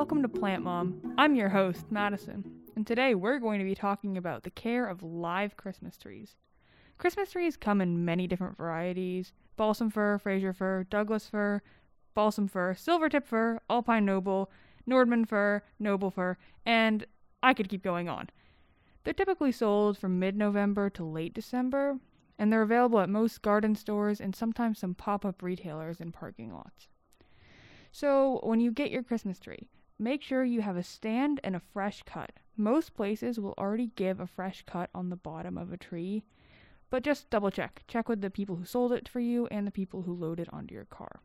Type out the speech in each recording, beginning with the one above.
welcome to Plant Mom. I'm your host, Madison, and today we're going to be talking about the care of live Christmas trees. Christmas trees come in many different varieties balsam fir, Fraser fir, Douglas fir, balsam fir, silvertip fir, alpine noble, Nordmann fir, noble fir, and I could keep going on. They're typically sold from mid November to late December, and they're available at most garden stores and sometimes some pop up retailers in parking lots. So, when you get your Christmas tree, make sure you have a stand and a fresh cut. Most places will already give a fresh cut on the bottom of a tree, but just double check. Check with the people who sold it for you and the people who load it onto your car.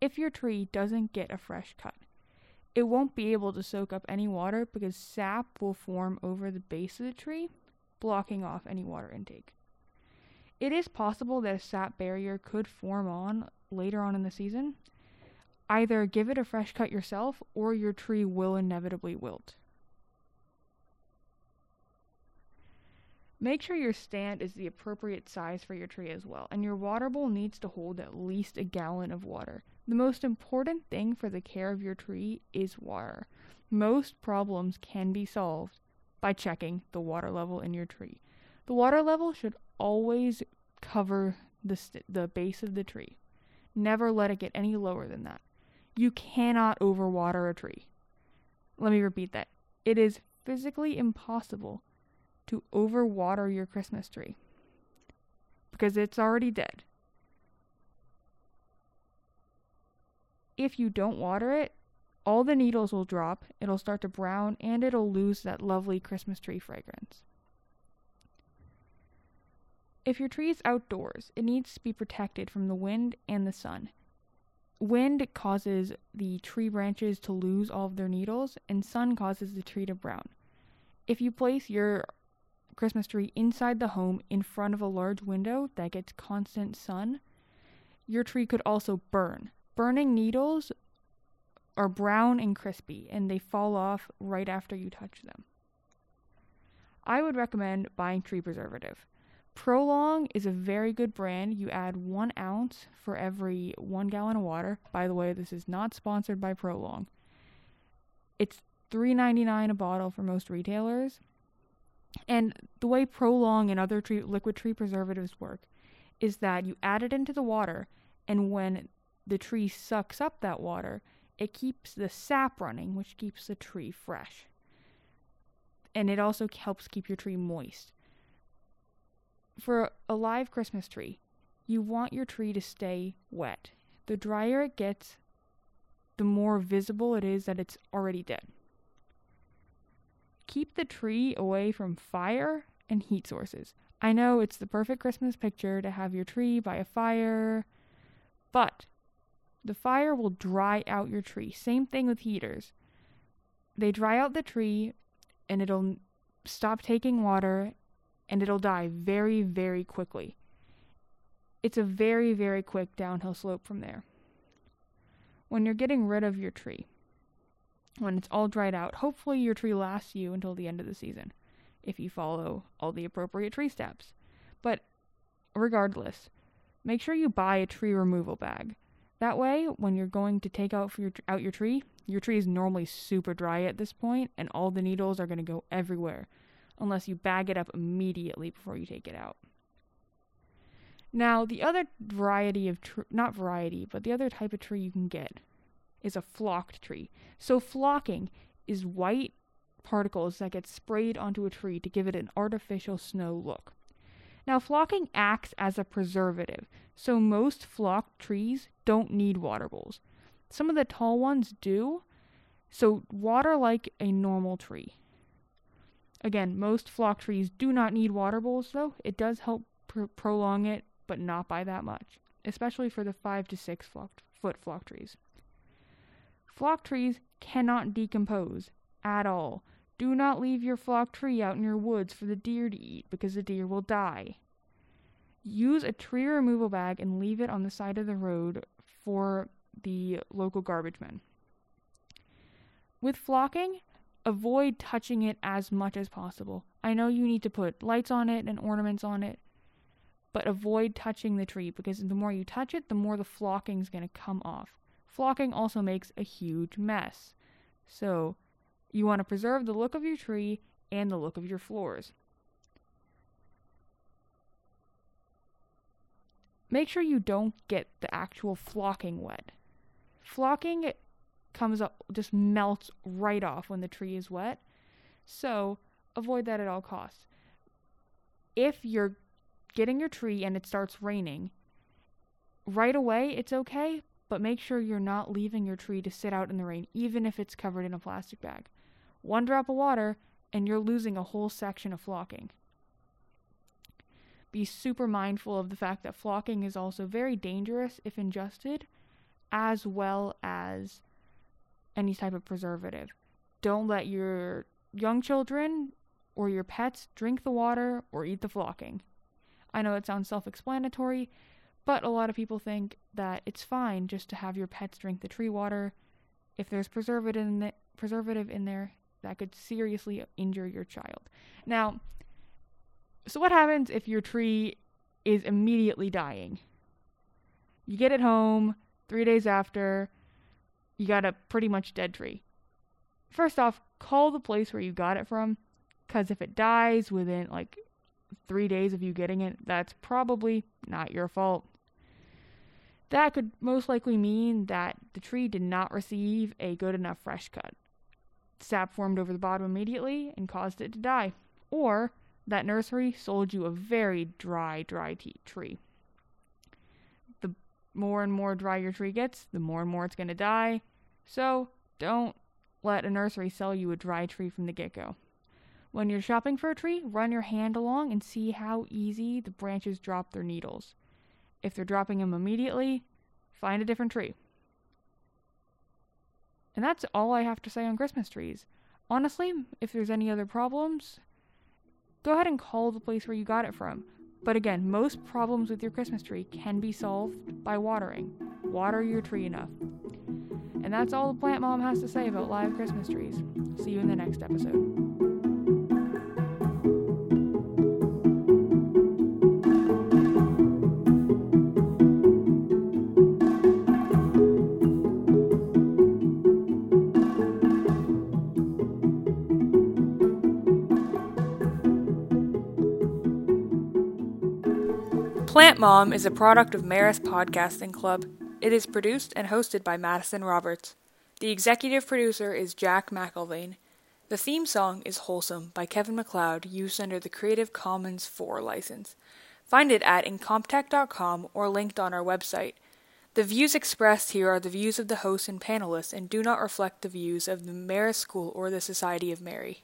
If your tree doesn't get a fresh cut, it won't be able to soak up any water because sap will form over the base of the tree, blocking off any water intake. It is possible that a sap barrier could form on later on in the season. Either give it a fresh cut yourself or your tree will inevitably wilt. Make sure your stand is the appropriate size for your tree as well, and your water bowl needs to hold at least a gallon of water. The most important thing for the care of your tree is water. Most problems can be solved by checking the water level in your tree. The water level should always cover the, st- the base of the tree. Never let it get any lower than that. You cannot overwater a tree. Let me repeat that. It is physically impossible to overwater your Christmas tree because it's already dead. If you don't water it, all the needles will drop, it'll start to brown, and it'll lose that lovely Christmas tree fragrance. If your tree is outdoors, it needs to be protected from the wind and the sun. Wind causes the tree branches to lose all of their needles, and sun causes the tree to brown. If you place your Christmas tree inside the home in front of a large window that gets constant sun, your tree could also burn. Burning needles are brown and crispy and they fall off right after you touch them. I would recommend buying tree preservative. Prolong is a very good brand. You add one ounce for every one gallon of water. By the way, this is not sponsored by Prolong. It's $3.99 a bottle for most retailers. And the way Prolong and other tree, liquid tree preservatives work is that you add it into the water, and when the tree sucks up that water, it keeps the sap running, which keeps the tree fresh. And it also helps keep your tree moist. For a live Christmas tree, you want your tree to stay wet. The drier it gets, the more visible it is that it's already dead keep the tree away from fire and heat sources. I know it's the perfect Christmas picture to have your tree by a fire, but the fire will dry out your tree. Same thing with heaters. They dry out the tree and it'll stop taking water and it'll die very, very quickly. It's a very, very quick downhill slope from there. When you're getting rid of your tree, when it's all dried out, hopefully your tree lasts you until the end of the season if you follow all the appropriate tree steps. But regardless, make sure you buy a tree removal bag. That way, when you're going to take out your out your tree, your tree is normally super dry at this point, and all the needles are going to go everywhere, unless you bag it up immediately before you take it out. Now, the other variety of tr- not variety, but the other type of tree you can get is a flocked tree. So flocking is white particles that get sprayed onto a tree to give it an artificial snow look. Now, flocking acts as a preservative, so most flocked trees don't need water bowls. Some of the tall ones do, so water like a normal tree. Again, most flock trees do not need water bowls, though. It does help pr- prolong it, but not by that much, especially for the 5 to 6 flock- foot flock trees. Flock trees cannot decompose at all. Do not leave your flock tree out in your woods for the deer to eat because the deer will die. Use a tree removal bag and leave it on the side of the road for the local garbage men. With flocking, avoid touching it as much as possible. I know you need to put lights on it and ornaments on it, but avoid touching the tree because the more you touch it, the more the flocking is going to come off. flocking also makes a huge mess. So, you want to preserve the look of your tree and the look of your floors. Make sure you don't get the actual flocking wet. Flocking comes up, just melts right off when the tree is wet. So, avoid that at all costs. If you're getting your tree and it starts raining, right away it's okay, but make sure you're not leaving your tree to sit out in the rain, even if it's covered in a plastic bag. One drop of water, and you're losing a whole section of flocking. Be super mindful of the fact that flocking is also very dangerous if ingested, as well as any type of preservative. Don't let your young children or your pets drink the water or eat the flocking. I know it sounds self explanatory, but a lot of people think that it's fine just to have your pets drink the tree water. If there's preservative in, the, preservative in there, that could seriously injure your child. Now, so what happens if your tree is immediately dying? You get it home three days after, you got a pretty much dead tree. First off, call the place where you got it from, because if it dies within like three days of you getting it, that's probably not your fault. That could most likely mean that the tree did not receive a good enough fresh cut. Sap formed over the bottom immediately and caused it to die. Or that nursery sold you a very dry, dry tree. More and more dry your tree gets, the more and more it's going to die. So don't let a nursery sell you a dry tree from the get go. When you're shopping for a tree, run your hand along and see how easy the branches drop their needles. If they're dropping them immediately, find a different tree. And that's all I have to say on Christmas trees. Honestly, if there's any other problems, go ahead and call the place where you got it from. But again, most problems with your Christmas tree can be solved by watering. Water your tree enough. And that's all the Plant Mom has to say about live Christmas trees. See you in the next episode. Plant Mom is a product of Marist Podcasting Club. It is produced and hosted by Madison Roberts. The executive producer is Jack McElvain. The theme song is Wholesome by Kevin MacLeod, used under the Creative Commons 4 license. Find it at incompetech.com or linked on our website. The views expressed here are the views of the hosts and panelists and do not reflect the views of the Marist School or the Society of Mary.